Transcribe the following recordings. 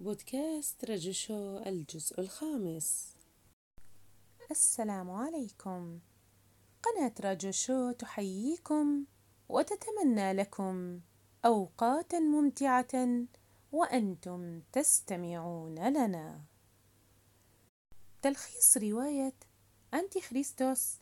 بودكاست رجشو الجزء الخامس. السلام عليكم. قناة رجشو تحييكم وتتمنى لكم أوقاتا ممتعة وأنتم تستمعون لنا. تلخيص رواية أنتي خريستوس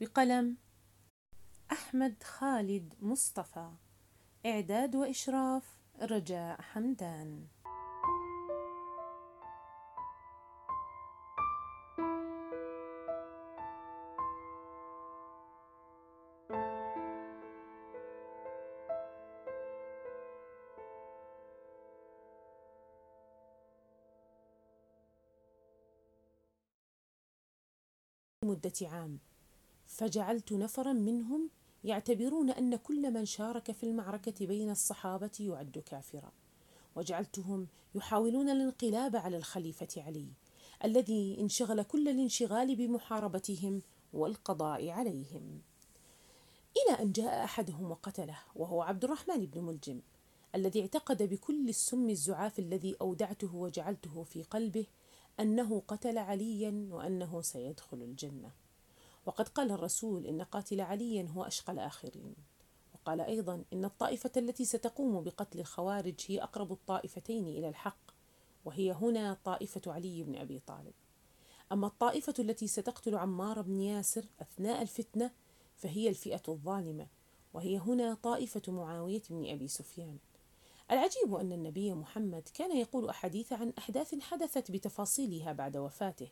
بقلم أحمد خالد مصطفى. إعداد وإشراف رجاء حمدان. مدة عام. فجعلت نفرا منهم يعتبرون أن كل من شارك في المعركة بين الصحابة يعد كافرا. وجعلتهم يحاولون الانقلاب على الخليفة علي الذي انشغل كل الانشغال بمحاربتهم والقضاء عليهم. إلى أن جاء أحدهم وقتله وهو عبد الرحمن بن ملجم الذي اعتقد بكل السم الزعاف الذي أودعته وجعلته في قلبه أنه قتل عليا وأنه سيدخل الجنة. وقد قال الرسول إن قاتل علي هو أشقى الآخرين. وقال أيضا إن الطائفة التي ستقوم بقتل الخوارج هي أقرب الطائفتين إلى الحق وهي هنا طائفة علي بن أبي طالب. أما الطائفة التي ستقتل عمار بن ياسر أثناء الفتنة فهي الفئة الظالمة وهي هنا طائفة معاوية بن أبي سفيان. العجيب أن النبي محمد كان يقول أحاديث عن أحداث حدثت بتفاصيلها بعد وفاته.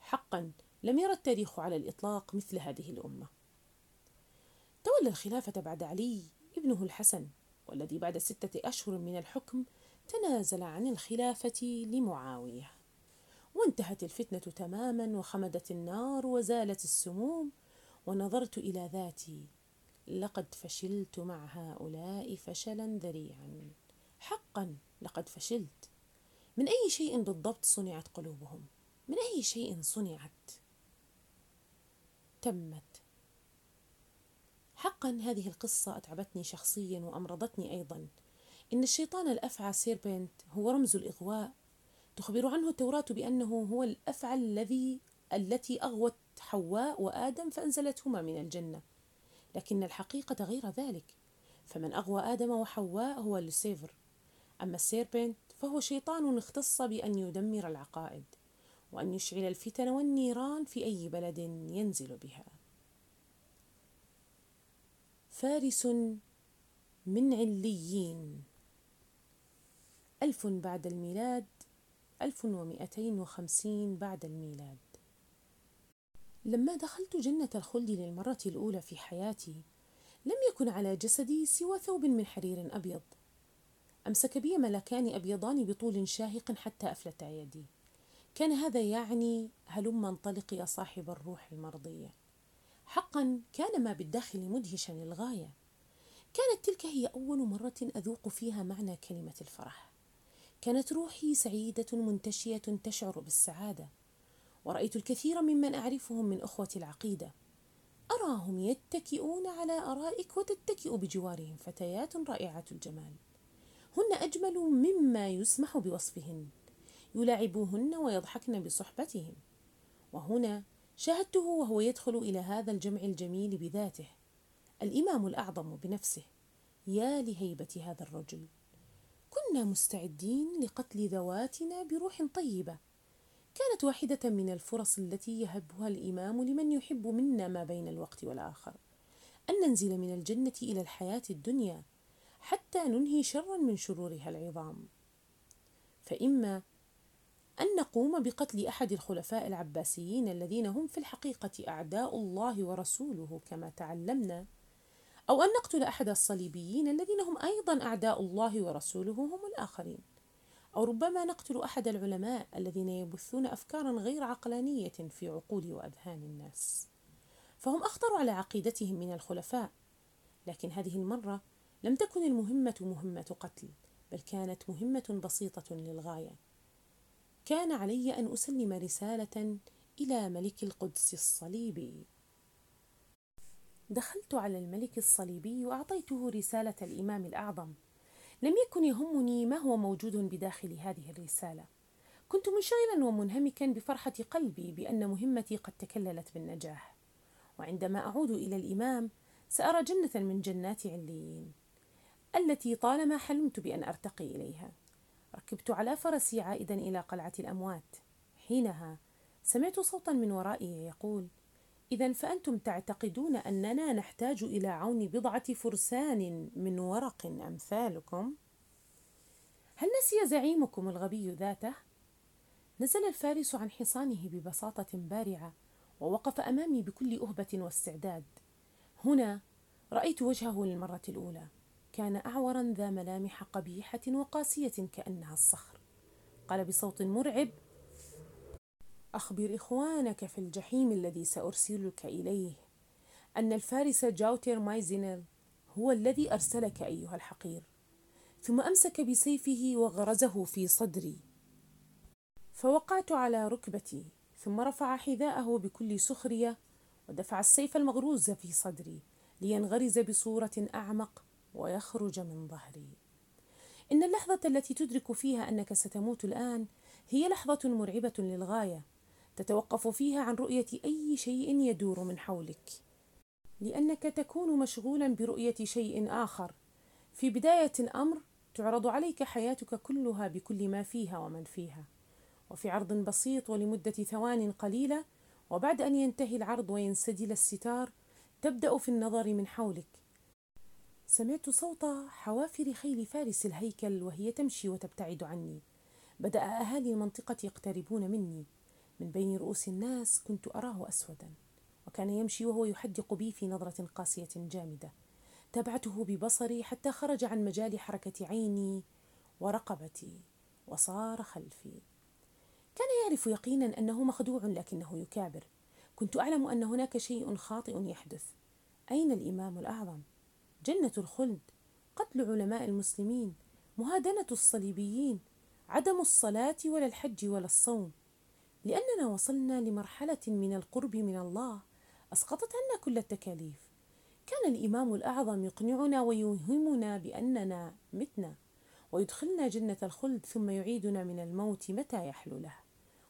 حقا لم ير التاريخ على الإطلاق مثل هذه الأمة. تولى الخلافة بعد علي ابنه الحسن والذي بعد ستة أشهر من الحكم تنازل عن الخلافة لمعاوية. وانتهت الفتنة تماما وخمدت النار وزالت السموم. ونظرت إلى ذاتي لقد فشلت مع هؤلاء فشلا ذريعا. حقا لقد فشلت. من أي شيء بالضبط صنعت قلوبهم؟ من أي شيء صنعت؟ تمت. حقا هذه القصة أتعبتني شخصيا وأمرضتني أيضا. إن الشيطان الأفعى سيربنت هو رمز الإغواء. تخبر عنه التوراة بأنه هو الأفعى الذي التي أغوت حواء وآدم فأنزلتهما من الجنة. لكن الحقيقة غير ذلك. فمن أغوى آدم وحواء هو لوسيفر. أما السيربنت فهو شيطان اختص بأن يدمر العقائد وأن يشعل الفتن والنيران في أي بلد ينزل بها. فارس من عليين. ألف بعد الميلاد ألف ومئتين وخمسين بعد الميلاد. لما دخلت جنة الخلد للمرة الأولى في حياتي لم يكن على جسدي سوى ثوب من حرير أبيض. أمسك بي ملكان أبيضان بطول شاهق حتى أفلتا يدي كان هذا يعني هلم انطلق يا صاحب الروح المرضية حقا كان ما بالداخل مدهشا للغاية كانت تلك هي أول مرة أذوق فيها معنى كلمة الفرح. كانت روحي سعيدة منتشية تشعر بالسعادة. ورأيت الكثير ممن أعرفهم من أخوة العقيدة. أراهم يتكئون على أرائك وتتكئ بجوارهم فتيات رائعة الجمال. أجمل مما يسمح بوصفهن يلاعبوهن ويضحكن بصحبتهم. وهنا شاهدته وهو يدخل إلى هذا الجمع الجميل بذاته الإمام الأعظم بنفسه. يا لهيبة هذا الرجل كنا مستعدين لقتل ذواتنا بروح طيبة. كانت واحدة من الفرص التي يهبها الإمام لمن يحب منا ما بين الوقت والآخر. أن ننزل من الجنة إلى الحياة الدنيا حتى ننهي شرا من شرورها العظام. فإما أن نقوم بقتل أحد الخلفاء العباسيين الذين هم في الحقيقة أعداء الله ورسوله كما تعلمنا أو أن نقتل أحد الصليبيين الذين هم أيضا أعداء الله ورسوله هم الآخرين. أو ربما نقتل أحد العلماء الذين يبثون أفكارا غير عقلانية في عقول وأذهان الناس. فهم أخطر على عقيدتهم من الخلفاء لكن هذه المرة لم تكن المهمة مهمة قتل بل كانت مهمة بسيطة للغاية. كان علي أن أسلم رسالة إلى ملك القدس الصليبي. دخلت على الملك الصليبي وأعطيته رسالة الإمام الأعظم. لم يكن يهمني ما هو موجود بداخل هذه الرسالة. كنت منشغلا ومنهمكا بفرحة قلبي بأن مهمتي قد تكللت بالنجاح. وعندما أعود إلى الإمام سأرى جنة من جنات عليين. التي طالما حلمت بأن أرتقي إليها ركبت على فرسي عائدا إلى قلعة الأموات حينها سمعت صوتا من ورائي يقول إذا فأنتم تعتقدون أننا نحتاج إلى عون بضعة فرسان من ورق أمثالكم؟ هل نسي زعيمكم الغبي ذاته؟ نزل الفارس عن حصانه ببساطة بارعة ووقف أمامي بكل أهبة واستعداد. هنا رأيت وجهه للمرة الأولى، كان أعورا ذا ملامح قبيحة وقاسية كأنها الصخر. قال بصوت مرعب: أخبر إخوانك في الجحيم الذي سأرسلك إليه أن الفارس جاوتر مايزينل هو الذي أرسلك أيها الحقير. ثم أمسك بسيفه وغرزه في صدري. فوقعت على ركبتي ثم رفع حذاءه بكل سخرية ودفع السيف المغروز في صدري لينغرز بصورة أعمق. ويخرج من ظهري. إن اللحظة التي تدرك فيها أنك ستموت الآن هي لحظة مرعبة للغاية تتوقف فيها عن رؤية أي شيء يدور من حولك. لأنك تكون مشغولا برؤية شيء آخر. في بداية الأمر تعرض عليك حياتك كلها بكل ما فيها ومن فيها. وفي عرض بسيط ولمدة ثوان قليلة وبعد أن ينتهي العرض وينسدل الستار تبدأ في النظر من حولك. سمعت صوت حوافر خيل فارس الهيكل وهي تمشي وتبتعد عني. بدأ أهالي المنطقة يقتربون مني. من بين رؤوس الناس كنت أراه أسودا. وكان يمشي وهو يحدق بي في نظرة قاسية جامدة. تابعته ببصري حتى خرج عن مجال حركة عيني ورقبتي وصار خلفي. كان يعرف يقينا أنه مخدوع لكنه يكابر. كنت أعلم أن هناك شيء خاطئ يحدث. أين الإمام الأعظم؟ جنة الخلد قتل علماء المسلمين مهادنة الصليبيين عدم الصلاة ولا الحج ولا الصوم. لأننا وصلنا لمرحلة من القرب من الله أسقطت عنا كل التكاليف. كان الإمام الأعظم يقنعنا ويوهمنا بأننا متنا ويدخلنا جنة الخلد ثم يعيدنا من الموت متى يحلو له.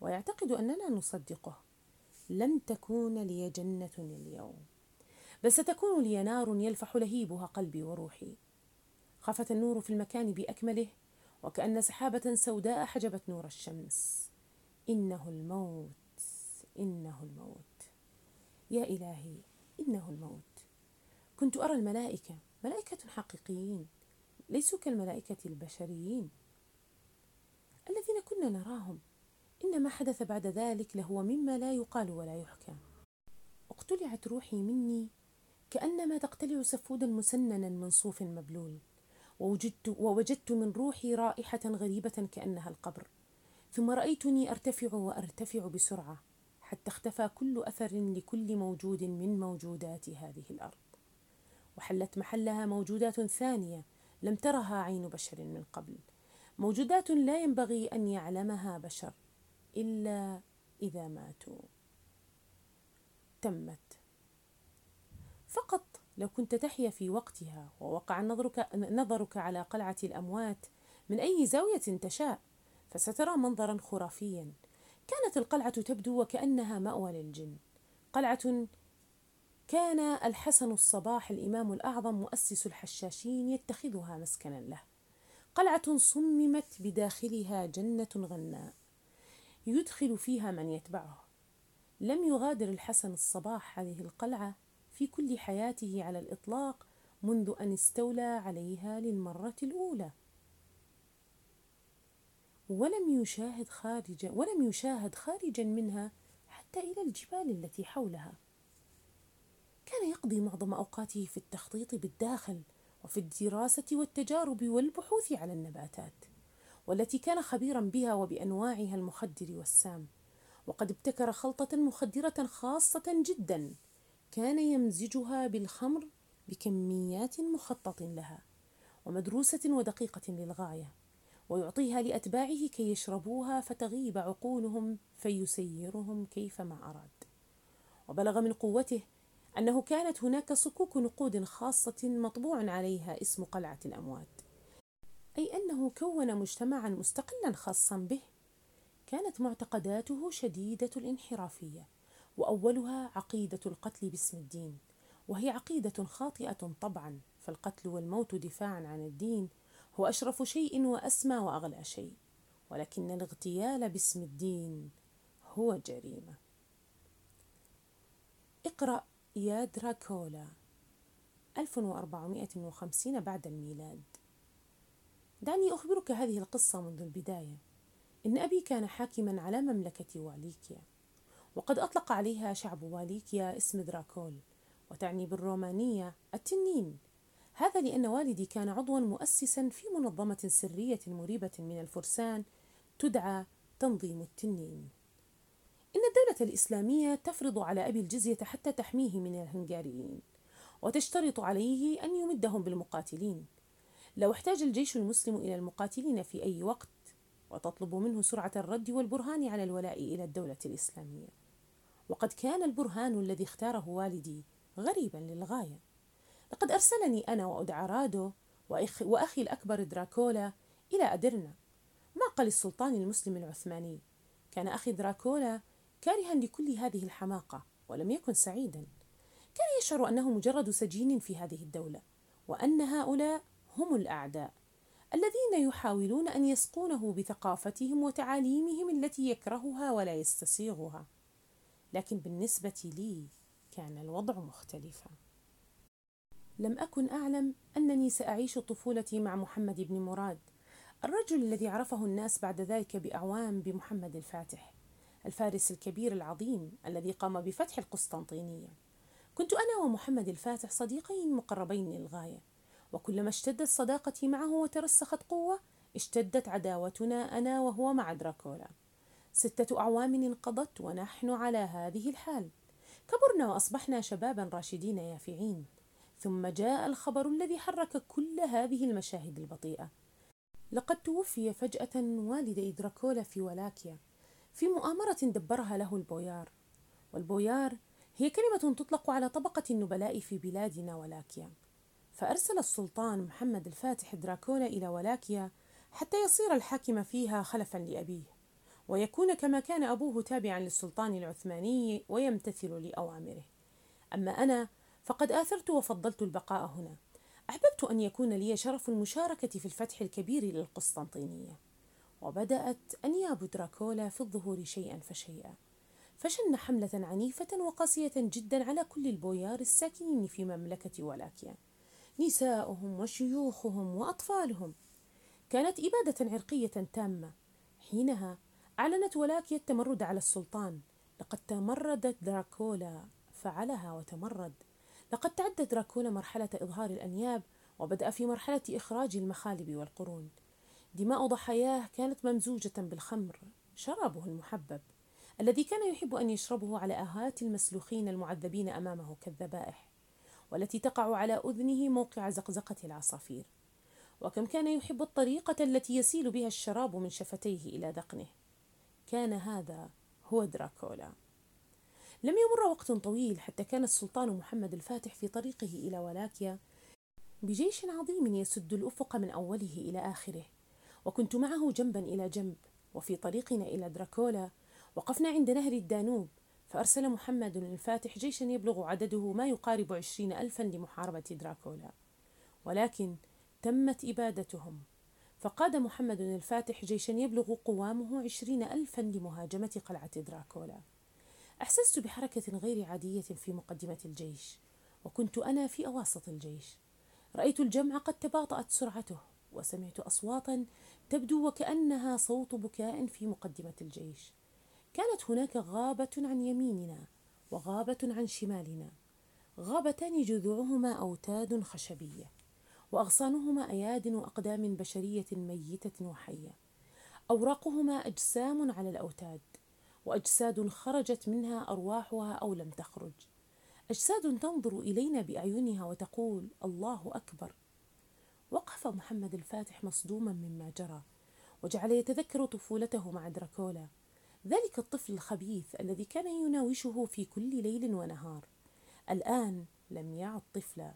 ويعتقد أننا نصدقه. لم تكون لي جنة اليوم. بل ستكون لي نار يلفح لهيبها قلبي وروحي. خفت النور في المكان بأكمله وكأن سحابة سوداء حجبت نور الشمس. إنه الموت إنه الموت. يا إلهي إنه الموت. كنت أرى الملائكة ملائكة حقيقيين ليسوا كالملائكة البشريين. الذين كنا نراهم إن ما حدث بعد ذلك لهو مما لا يقال ولا يحكى. اقتلعت روحي مني كأنما تقتلع سفودا مسننا من صوف مبلول ووجدت, ووجدت من روحي رائحة غريبة كأنها القبر. ثم رأيتني أرتفع وأرتفع بسرعة حتى اختفى كل أثر لكل موجود من موجودات هذه الأرض. وحلت محلها موجودات ثانية لم ترها عين بشر من قبل. موجودات لا ينبغي أن يعلمها بشر إلا إذا ماتوا. تمت. فقط لو كنت تحيا في وقتها ووقع نظرك, نظرك على قلعة الأموات من أي زاوية تشاء فسترى منظرا خرافيا. كانت القلعة تبدو وكأنها مأوى للجن. قلعة كان الحسن الصباح الإمام الأعظم مؤسس الحشاشين يتخذها مسكنا له. قلعة صممت بداخلها جنة غناء. يدخل فيها من يتبعه لم يغادر الحسن الصباح هذه القلعة في كل حياته على الإطلاق منذ أن استولى عليها للمرة الأولى. ولم يشاهد خارجا ولم يشاهد خارجا منها حتى إلى الجبال التي حولها. كان يقضي معظم أوقاته في التخطيط بالداخل وفي الدراسة والتجارب والبحوث على النباتات والتي كان خبيرا بها وبأنواعها المخدر والسام. وقد ابتكر خلطة مخدرة خاصة جدا كان يمزجها بالخمر بكميات مخطط لها ومدروسة ودقيقة للغاية ويعطيها لأتباعه كي يشربوها فتغيب عقولهم فيسيرهم كيفما أراد. وبلغ من قوته أنه كانت هناك صكوك نقود خاصة مطبوع عليها اسم قلعة الأموات. أي أنه كون مجتمعا مستقلا خاصا به كانت معتقداته شديدة الانحرافية. وأولها عقيدة القتل باسم الدين وهي عقيدة خاطئة طبعا فالقتل والموت دفاعا عن الدين هو أشرف شيء وأسمى وأغلى شيء ولكن الاغتيال باسم الدين هو جريمة. اقرأ يا دراكولا 1450 بعد الميلاد. دعني أخبرك هذه القصة منذ البداية. إن أبي كان حاكما على مملكة واليكيا. وقد أطلق عليها شعب واليكيا اسم دراكول وتعني بالرومانية التنين. هذا لأن والدي كان عضوا مؤسسا في منظمة سرية مريبة من الفرسان تدعى تنظيم التنين. إن الدولة الإسلامية تفرض على أبي الجزية حتى تحميه من الهنغاريين وتشترط عليه أن يمدهم بالمقاتلين. لو احتاج الجيش المسلم إلى المقاتلين في أي وقت وتطلب منه سرعة الرد والبرهان على الولاء إلى الدولة الإسلامية. وقد كان البرهان الذي اختاره والدي غريبا للغاية. لقد أرسلني أنا وأدعارادو وأخي الأكبر دراكولا إلى أدرنا. معقل السلطان المسلم العثماني؟ كان أخي دراكولا كارها لكل هذه الحماقة ولم يكن سعيدا. كان يشعر أنه مجرد سجين في هذه الدولة وأن هؤلاء هم الأعداء الذين يحاولون أن يسقونه بثقافتهم وتعاليمهم التي يكرهها ولا يستسيغها. لكن بالنسبة لي كان الوضع مختلفا. لم أكن أعلم أنني سأعيش طفولتي مع محمد بن مراد الرجل الذي عرفه الناس بعد ذلك بأعوام بمحمد الفاتح الفارس الكبير العظيم الذي قام بفتح القسطنطينية. كنت أنا ومحمد الفاتح صديقين مقربين للغاية وكلما اشتدت صداقتي معه وترسخت قوة اشتدت عداوتنا أنا وهو مع دراكولا. ستة أعوام انقضت ونحن على هذه الحال. كبرنا وأصبحنا شبابا راشدين يافعين. ثم جاء الخبر الذي حرك كل هذه المشاهد البطيئة. لقد توفي فجأة والدي دراكولا في ولاكيا. في مؤامرة دبرها له البويار. والبويار هي كلمة تطلق على طبقة النبلاء في بلادنا ولاكيا. فأرسل السلطان محمد الفاتح دراكولا إلى ولاكيا حتى يصير الحاكم فيها خلفا لأبيه. ويكون كما كان أبوه تابعا للسلطان العثماني ويمتثل لأوامره. أما أنا فقد آثرت وفضلت البقاء هنا. أحببت أن يكون لي شرف المشاركة في الفتح الكبير للقسطنطينية. وبدأت أنياب دراكولا في الظهور شيئا فشيئا. فشن حملة عنيفة وقاسية جدا على كل البويار الساكنين في مملكة ولاكيا. نساؤهم وشيوخهم وأطفالهم. كانت إبادة عرقية تامة. حينها أعلنت ولاكيا التمرد على السلطان لقد تمردت دراكولا فعلها وتمرد. لقد تعدى دراكولا مرحلة إظهار الأنياب وبدأ في مرحلة إخراج المخالب والقرون. دماء ضحاياه كانت ممزوجة بالخمر شرابه المحبب الذي كان يحب أن يشربه على آهات المسلوخين المعذبين أمامه كالذبائح والتي تقع على أذنه موقع زقزقة العصافير. وكم كان يحب الطريقة التي يسيل بها الشراب من شفتيه إلى ذقنه كان هذا هو دراكولا. لم يمر وقت طويل حتى كان السلطان محمد الفاتح في طريقه إلى ولاكيا بجيش عظيم يسد الأفق من أوله إلى آخره. وكنت معه جنبا إلى جنب وفي طريقنا إلى دراكولا وقفنا عند نهر الدانوب فأرسل محمد الفاتح جيشا يبلغ عدده ما يقارب عشرين ألفا لمحاربة دراكولا. ولكن تمت إبادتهم. فقاد محمد الفاتح جيشا يبلغ قوامه عشرين ألفا لمهاجمة قلعة دراكولا. أحسست بحركة غير عادية في مقدمة الجيش وكنت أنا في أواسط الجيش. رأيت الجمع قد تباطأت سرعته وسمعت أصواتا تبدو وكأنها صوت بكاء في مقدمة الجيش. كانت هناك غابة عن يميننا وغابة عن شمالنا غابتان جذوعهما أوتاد خشبية. وأغصانهما أياد وأقدام بشرية ميتة وحية. أوراقهما أجسام على الأوتاد وأجساد خرجت منها أرواحها أو لم تخرج. أجساد تنظر إلينا بأعينها وتقول الله أكبر. وقف محمد الفاتح مصدوما مما جرى وجعل يتذكر طفولته مع دراكولا. ذلك الطفل الخبيث الذي كان يناوشه في كل ليل ونهار. الآن لم يعد طفلا.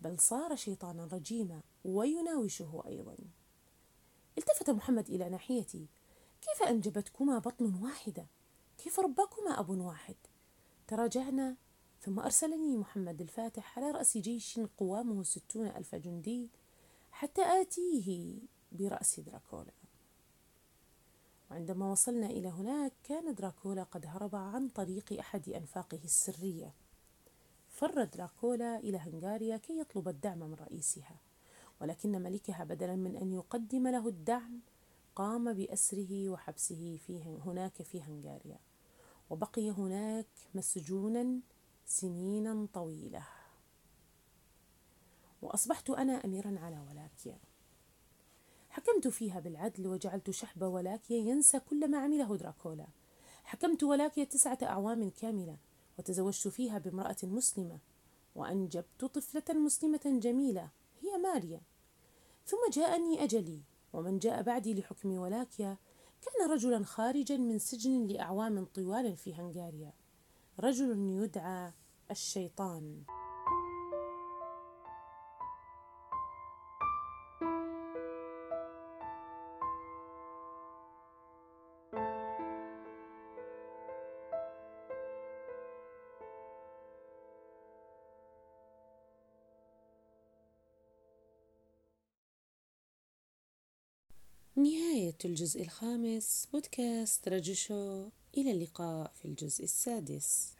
بل صار شيطانا رجيما ويناوشه أيضا. التفت محمد إلى ناحيتي. كيف أنجبتكما بطن واحدة؟ كيف رباكما أب واحد؟ تراجعنا. ثم أرسلني محمد الفاتح على رأس جيش قوامه ستون ألف جندي حتى آتيه برأس دراكولا. وعندما وصلنا إلى هناك كان دراكولا قد هرب عن طريق أحد أنفاقه السرية. فر دراكولا إلى هنغاريا كي يطلب الدعم من رئيسها ولكن ملكها بدلا من أن يقدم له الدعم قام بأسره وحبسه في هناك في هنغاريا وبقي هناك مسجونا سنينا طويلة. وأصبحت أنا أميرا على ولاكيا. حكمت فيها بالعدل وجعلت شحب ولاكيا ينسى كل ما عمله دراكولا. حكمت ولاكيا تسعة أعوام كاملة. وتزوجت فيها بامرأة مسلمة وأنجبت طفلة مسلمة جميلة هي ماريا. ثم جاءني أجلي ومن جاء بعدي لحكم ولاكيا كان رجلا خارجا من سجن لأعوام طوال في هنغاريا. رجل يدعى الشيطان. الجزء الخامس بودكاست رجشو إلى اللقاء في الجزء السادس.